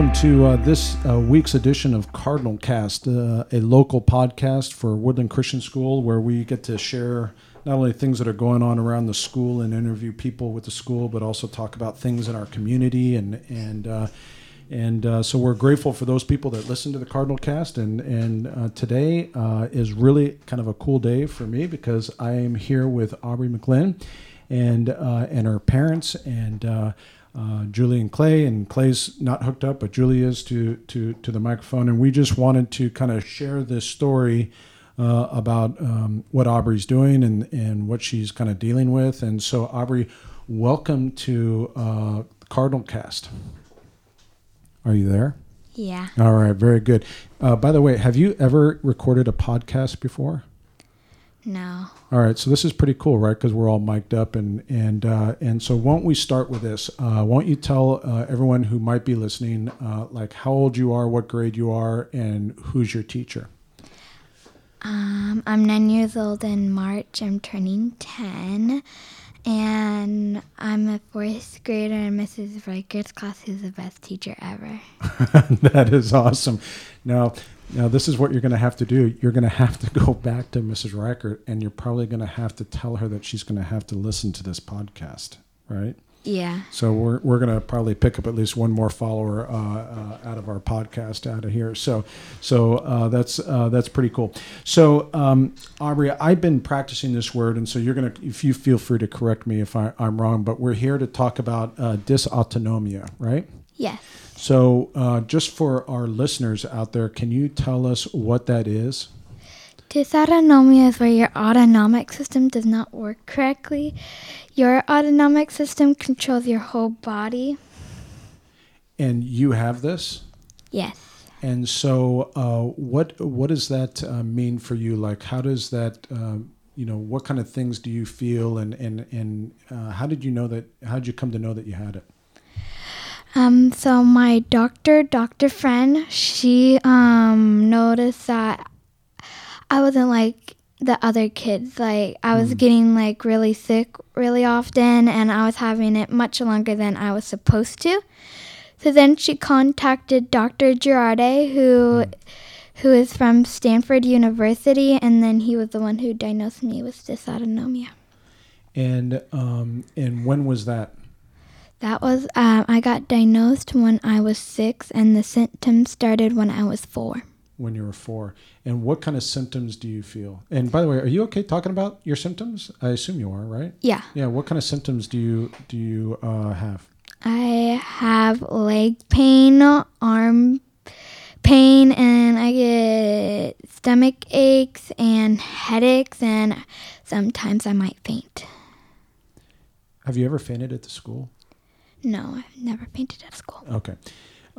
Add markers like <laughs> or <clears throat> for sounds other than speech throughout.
welcome to uh, this uh, week's edition of Cardinal Cast, uh, a local podcast for Woodland Christian School where we get to share not only things that are going on around the school and interview people with the school, but also talk about things in our community and and uh, and uh, so we're grateful for those people that listen to the Cardinal Cast. And and uh, today is really kind of a cool day for me because I am here with Aubrey McLean and and her parents and. Uh, Julie and Clay, and Clay's not hooked up, but Julie is to to to the microphone, and we just wanted to kind of share this story uh, about um, what Aubrey's doing and and what she's kind of dealing with. And so, Aubrey, welcome to uh, Cardinal Cast. Are you there? Yeah. All right, very good. Uh, by the way, have you ever recorded a podcast before? No. All right, so this is pretty cool, right? Because we're all mic'd up, and and uh, and so won't we start with this? Uh, won't you tell uh, everyone who might be listening, uh, like how old you are, what grade you are, and who's your teacher? Um, I'm nine years old in March. I'm turning 10. And I'm a fourth grader in Mrs. Riker's class, who's the best teacher ever. <laughs> that is awesome. Now, now this is what you're going to have to do. You're going to have to go back to Mrs. Riker, and you're probably going to have to tell her that she's going to have to listen to this podcast, right? Yeah. So we're, we're going to probably pick up at least one more follower uh, uh, out of our podcast out of here. So so uh, that's uh, that's pretty cool. So um, Aubrey, I've been practicing this word, and so you're going to if you feel free to correct me if I, am wrong, but we're here to talk about uh, dysautonomia, right? Yes. So uh, just for our listeners out there, can you tell us what that is? Dysautonomia is where your autonomic system does not work correctly. Your autonomic system controls your whole body. And you have this? Yes. And so, uh, what what does that uh, mean for you? Like, how does that, uh, you know, what kind of things do you feel, and and and uh, how did you know that? How did you come to know that you had it? Um, so my doctor, Doctor Friend, she um noticed that I wasn't like the other kids. Like I was mm. getting like really sick really often and I was having it much longer than I was supposed to. So then she contacted Dr. Girardi who mm. who is from Stanford University and then he was the one who diagnosed me with dysautonomia. And um and when was that? That was um, I got diagnosed when I was 6 and the symptoms started when I was 4 when you were four. And what kind of symptoms do you feel? And by the way, are you okay talking about your symptoms? I assume you are, right? Yeah. Yeah. What kind of symptoms do you do you uh, have? I have leg pain, arm pain, and I get stomach aches and headaches, and sometimes I might faint. Have you ever fainted at the school? No, I've never fainted at school. Okay.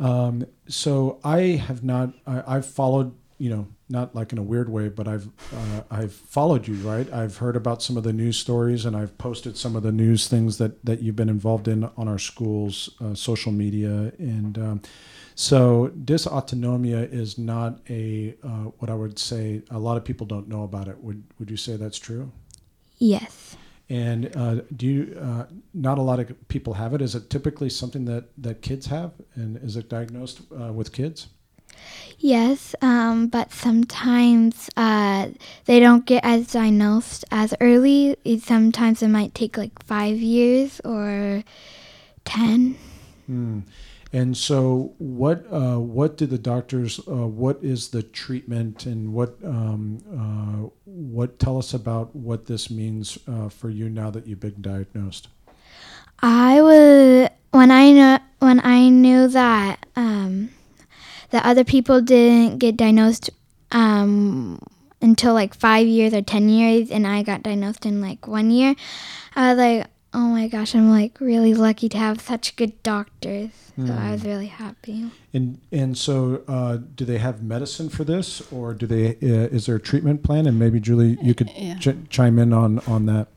Um, so I have not. I, have followed. You know, not like in a weird way, but I've uh, I've followed you, right? I've heard about some of the news stories, and I've posted some of the news things that that you've been involved in on our school's uh, social media, and um, so dysautonomia is not a uh, what I would say. A lot of people don't know about it. Would Would you say that's true? Yes. And uh, do you? Uh, not a lot of people have it. Is it typically something that that kids have, and is it diagnosed uh, with kids? Yes, um, but sometimes uh, they don't get as diagnosed as early. Sometimes it might take like five years or ten. Hmm. And so, what uh, what do the doctors? Uh, what is the treatment, and what um, uh, what tell us about what this means uh, for you now that you've been diagnosed? I was when I know when I knew that um, that other people didn't get diagnosed um, until like five years or ten years, and I got diagnosed in like one year. I was like, oh my gosh, I'm like really lucky to have such good doctors. So mm. I was hmm. really happy. And and so, uh, do they have medicine for this, or do they? Uh, is there a treatment plan? And maybe Julie, you could yeah. ch- chime in on on that.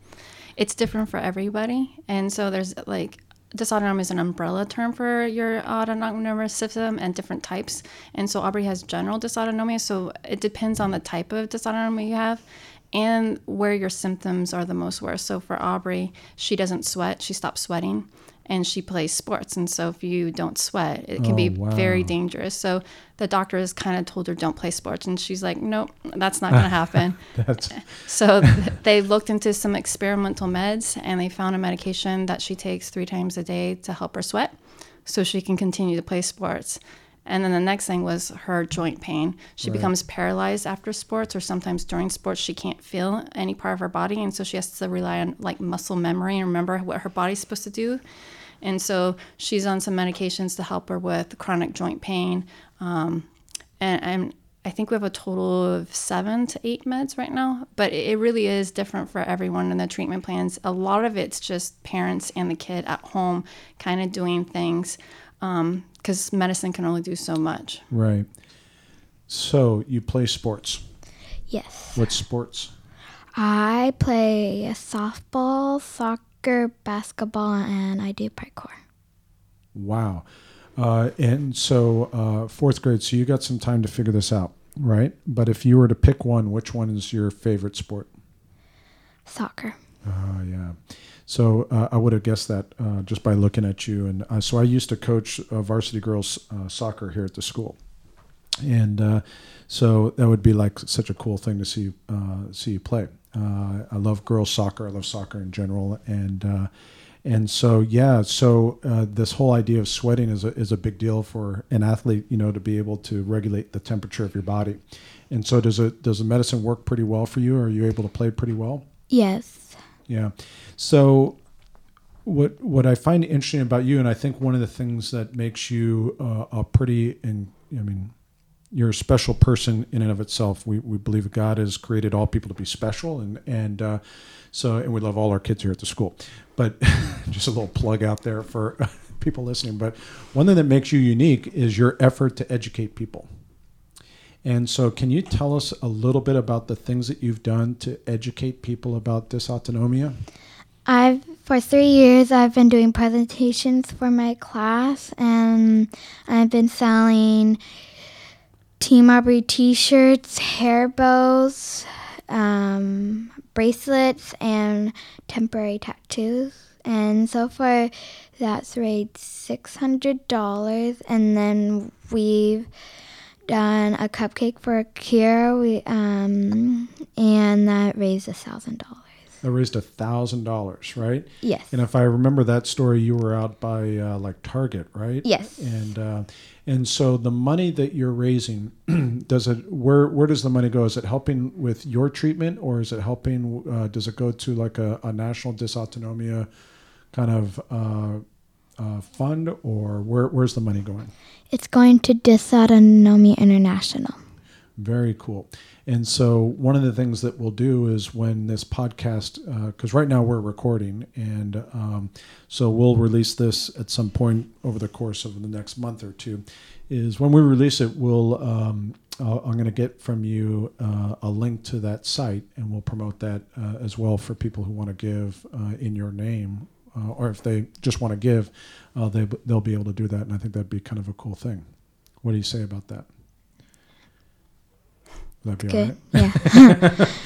It's different for everybody, and so there's like dysautonomia is an umbrella term for your autonomic nervous system and different types. And so Aubrey has general dysautonomia, so it depends on the type of dysautonomia you have and where your symptoms are the most worst. So for Aubrey, she doesn't sweat, she stops sweating. and she plays sports. And so if you don't sweat, it can Oh, be wow. very dangerous. So the doctor has kind of told her, don't play sports. And she's like, nope, that's not going <laughs> to happen. <laughs> So th- they looked into some experimental meds and they found a medication that she takes three times a day to help her sweat so she can continue to play sports. And then the next thing was her joint pain. She becomes paralyzed after sports or sometimes during sports she can't feel any part of her body and so she has to rely on like muscle memory and remember what her body's supposed to do. And so she's on some medications to help her with chronic joint pain. Um, and I'm I think we have a total of seven to eight meds right now, but it it really is different for everyone in the treatment plans. A lot of it's just parents and the kid at home kind of doing things because medicine can only do so much. right. So you play sports. Yes. What sports? I play softball, soccer, basketball, and I do parkour. Wow. Uh, and so uh, fourth grade. So you got some time to figure this out, right? But if you were to pick one, which one is your favorite sport? Soccer. Oh, yeah. So uh, I would have guessed that uh, just by looking at you. And uh, so I used to coach varsity girls uh, soccer here at the school, and uh, so that would be like such a cool thing to see uh, see you play. I love girls soccer. I love soccer in general, and and so yeah. So this whole idea of sweating is a, is a big deal for an athlete, you know, to be able to regulate the temperature of your body. And so does it does the medicine work pretty well for you? Are you able to play pretty well? Yes. Yeah. So what what I find interesting about you, and I think one of the things that makes you uh, a pretty and I mean you're a special person in and of itself. We, we believe God has created all people to be special, and and uh, so and we love all our kids here at the school. But <laughs> just a little plug out there for <laughs> people listening. But one thing that makes you unique is your effort to educate people. And so, can you tell us a little bit about the things that you've done to educate people about dysautonomia? I've for three years I've been doing presentations for my class and I've been selling Team Aubrey t-shirts, hair bows, um, bracelets, and temporary tattoos. And so far, that's raised six hundred dollars. And then we've done a cupcake for a cure. We um, and that raised a thousand dollars. That raised a thousand dollars, right? Yes. And if I remember that story, you were out by uh, like Target, right? Yes. And uh, and so the money that you're raising, <clears throat> does it where where does the money go? Is it helping with your treatment, or is it helping? Uh, does it go to like a, a national dysautonomia kind of uh, uh, fund, or where where's the money going? It's going to Dysautonomia International. Very cool. And so, one of the things that we'll do is when this podcast, because right now we're recording, and um, so we'll release this at some point over the course of the next month or two. Is when we release it, we'll um, uh, I'm going to get from you uh, a link to that site, and we'll promote that uh, as well for people who want to give uh, in your name, uh, or if they just want to give, uh, they they'll be able to do that, and I think that'd be kind of a cool thing. What do you say about that? Would that be all right? Yeah. <laughs>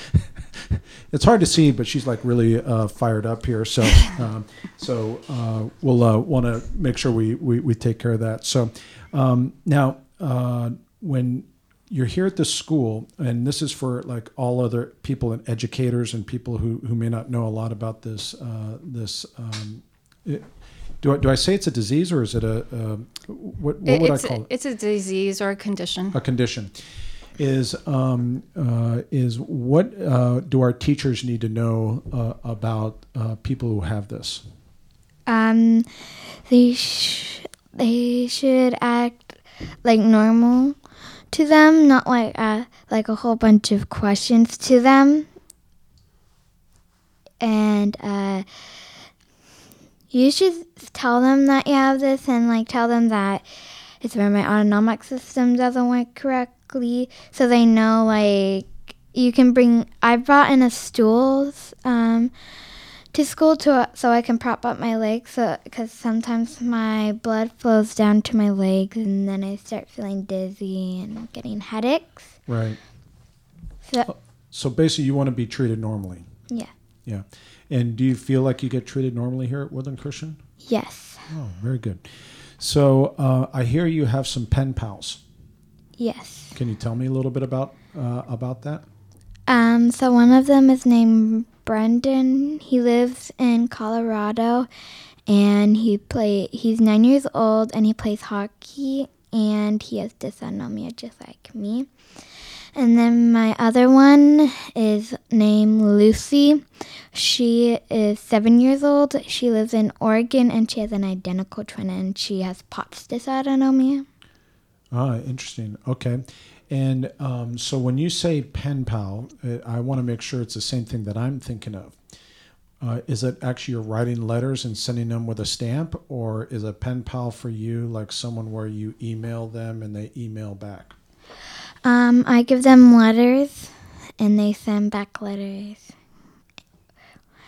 It's hard to see, but she's like really uh, fired up here. So, <laughs> um, so uh, we'll uh, want to make sure we, we, we take care of that. So, um, now uh, when you're here at this school, and this is for like all other people and educators and people who, who may not know a lot about this uh, this. Um, it, do I, do I say it's a disease or is it a, a what, what would I it's, call a, it? it's a disease or a condition. a condition is um, uh, is what uh, do our teachers need to know uh, about uh, people who have this? um, they sh- they should act like normal to them, not like uh, like a whole bunch of questions to them. And uh, you should tell them that you have this, and like tell them that it's where my autonomic system doesn't work correctly, so they know like you can bring. I brought in a stool um, to school to so I can prop up my legs, so because sometimes my blood flows down to my legs, and then I start feeling dizzy and getting headaches. Right. So So basically, you want to be treated normally. yeah, Yeah. And do you feel like you get treated normally here at Woodland Christian? Yes. Oh, very good. So uh, I hear you have some pen pals. Yes. Can you tell me a little bit about uh, about that? Um, so one of them is named Brendan. He lives in Colorado, and he play. He's nine years old, and he plays hockey, and he has dysautonomia just like me. And then my other one is named Lucy. She is seven years old. She lives in Oregon, and she has an identical twin, and she has POTS dysautonomia. Ah, interesting. Okay. And um, so when you say pen pal, uh, I want to make sure it's the same thing that I'm thinking of. Uh, is it actually you're writing letters and sending them with a stamp, or is a pen pal for you like someone where you email them and they email back? Um, I give them letters, and they send back letters.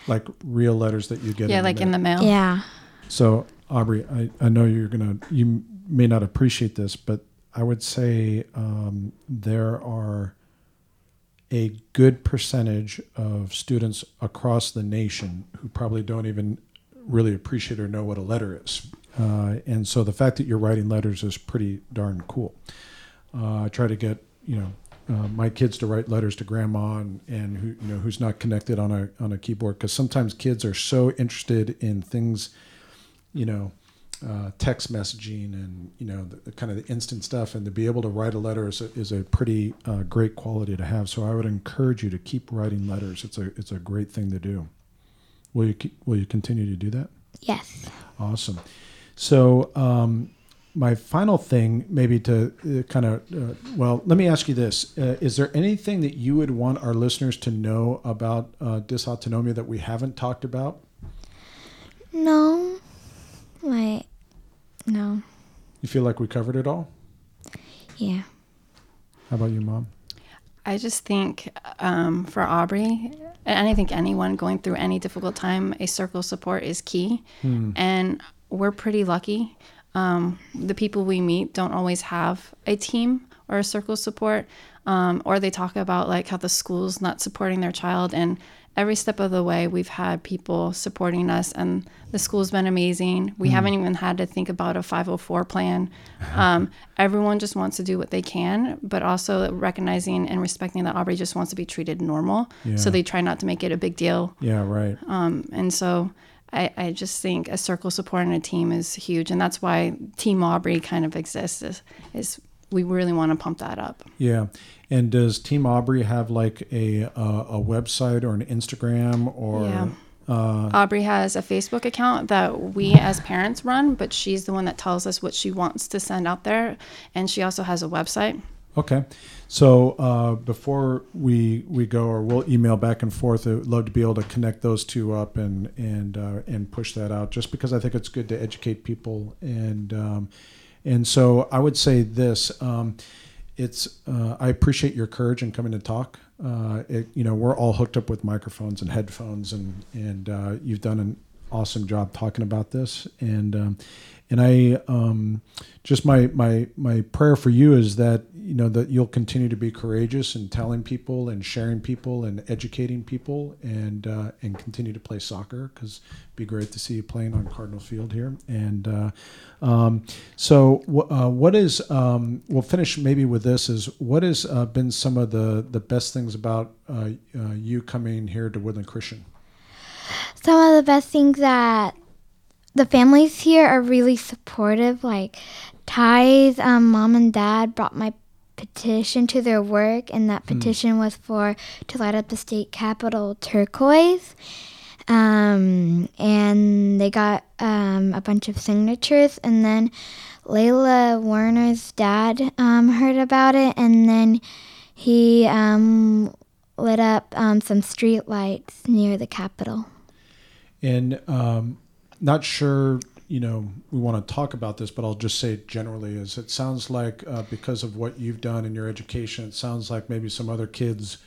Like real letters that you get. Yeah, in like the in the mail. mail. Yeah. So Aubrey, I, I know you're gonna you may not appreciate this, but I would say um, there are a good percentage of students across the nation who probably don't even really appreciate or know what a letter is. Uh, and so the fact that you're writing letters is pretty darn cool. Uh, I try to get you know uh, my kids to write letters to grandma and, and who you know who's not connected on a on a keyboard because sometimes kids are so interested in things, you know, uh, text messaging and you know the, the kind of the instant stuff and to be able to write a letter is a, is a pretty uh, great quality to have. So I would encourage you to keep writing letters. It's a it's a great thing to do. Will you keep, will you continue to do that? Yes. Awesome. So, um, my final thing, maybe to uh, kind of, uh, well, let me ask you this: uh, Is there anything that you would want our listeners to know about uh, dysautonomia that we haven't talked about? No. Like, no. You feel like we covered it all? Yeah. How about you, mom? I just think um, for Aubrey, and I think anyone going through any difficult time, a circle support is key. And we're pretty lucky. Um, the people we meet don't always have a team or a circle support, um, or they talk about like how the school's not supporting their child. And every step of the way, we've had people supporting us, and the school's been amazing. We haven't even had to think about a 504 plan. Um, everyone just wants to do what they can, but also recognizing and respecting that Aubrey just wants to be treated normal. Yeah. So they try not to make it a big deal. Yeah, right. Um, and so I, I just think a circle support and a team is huge. And that's why Team Aubrey kind of exists is, is we really want to pump that up. Yeah. And does Team Aubrey have like a uh, a website or an Instagram or? Yeah. Uh, Aubrey has a Facebook account that we as parents run, but she's the one that tells us what she wants to send out there. And she also has a website. Okay. So uh, before we we go, or we'll email back and forth. I'd love to be able to connect those two up and and uh, and push that out, just because I think it's good to educate people. And um, and so I would say this: um, it's uh, I appreciate your courage in coming to talk. Uh, it, you know, we're all hooked up with microphones and headphones, and and uh, you've done an awesome job talking about this. And um, and I um, just my my my prayer for you is that you know that you'll continue to be courageous in telling people and sharing people and educating people and uh, and continue to play soccer because it'd be great to see you playing on Cardinal Field here. And uh, um, so wh- uh, what is um, we'll finish maybe with this is what has uh, been some of the the best things about uh, uh, you coming here to Woodland Christian? Some of the best things that the families here are really supportive. Like Ty's um, mom and dad brought my petition to their work, and that petition was for to light up the state capitol turquoise. Um, and they got um, a bunch of signatures, and then Layla Warner's dad um, heard about it, and then he um, lit up um, some street lights near the capitol. And um, not sure, you know, we want to talk about this, but I'll just say it generally is it sounds like uh, because of what you've done in your education, it sounds like maybe some other kids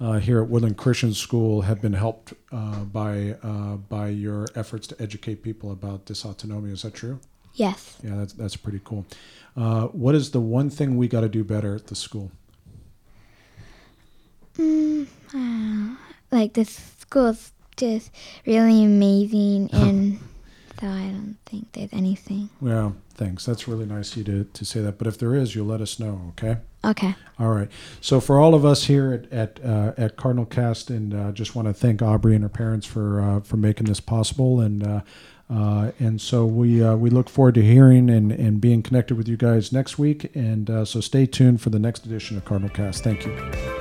uh, here at Woodland Christian School have been helped uh, by uh, by your efforts to educate people about dysautonomia. Is that true? Yes. Yeah, that's that's pretty cool. Uh, what is the one thing we got to do better at the school? Mm, like this school's just really amazing <laughs> and So I don't think there's anything. Yeah, thanks. That's really nice of you to, to say that. But if there is, you'll let us know, okay? Okay. All right. So for all of us here at at, uh, at Cardinal Cast, and uh, just want to thank Aubrey and her parents for uh, for making this possible, and uh, uh, and so we uh, we look forward to hearing and, and being connected with you guys next week, and uh, so stay tuned for the next edition of Cardinal Cast. Thank you.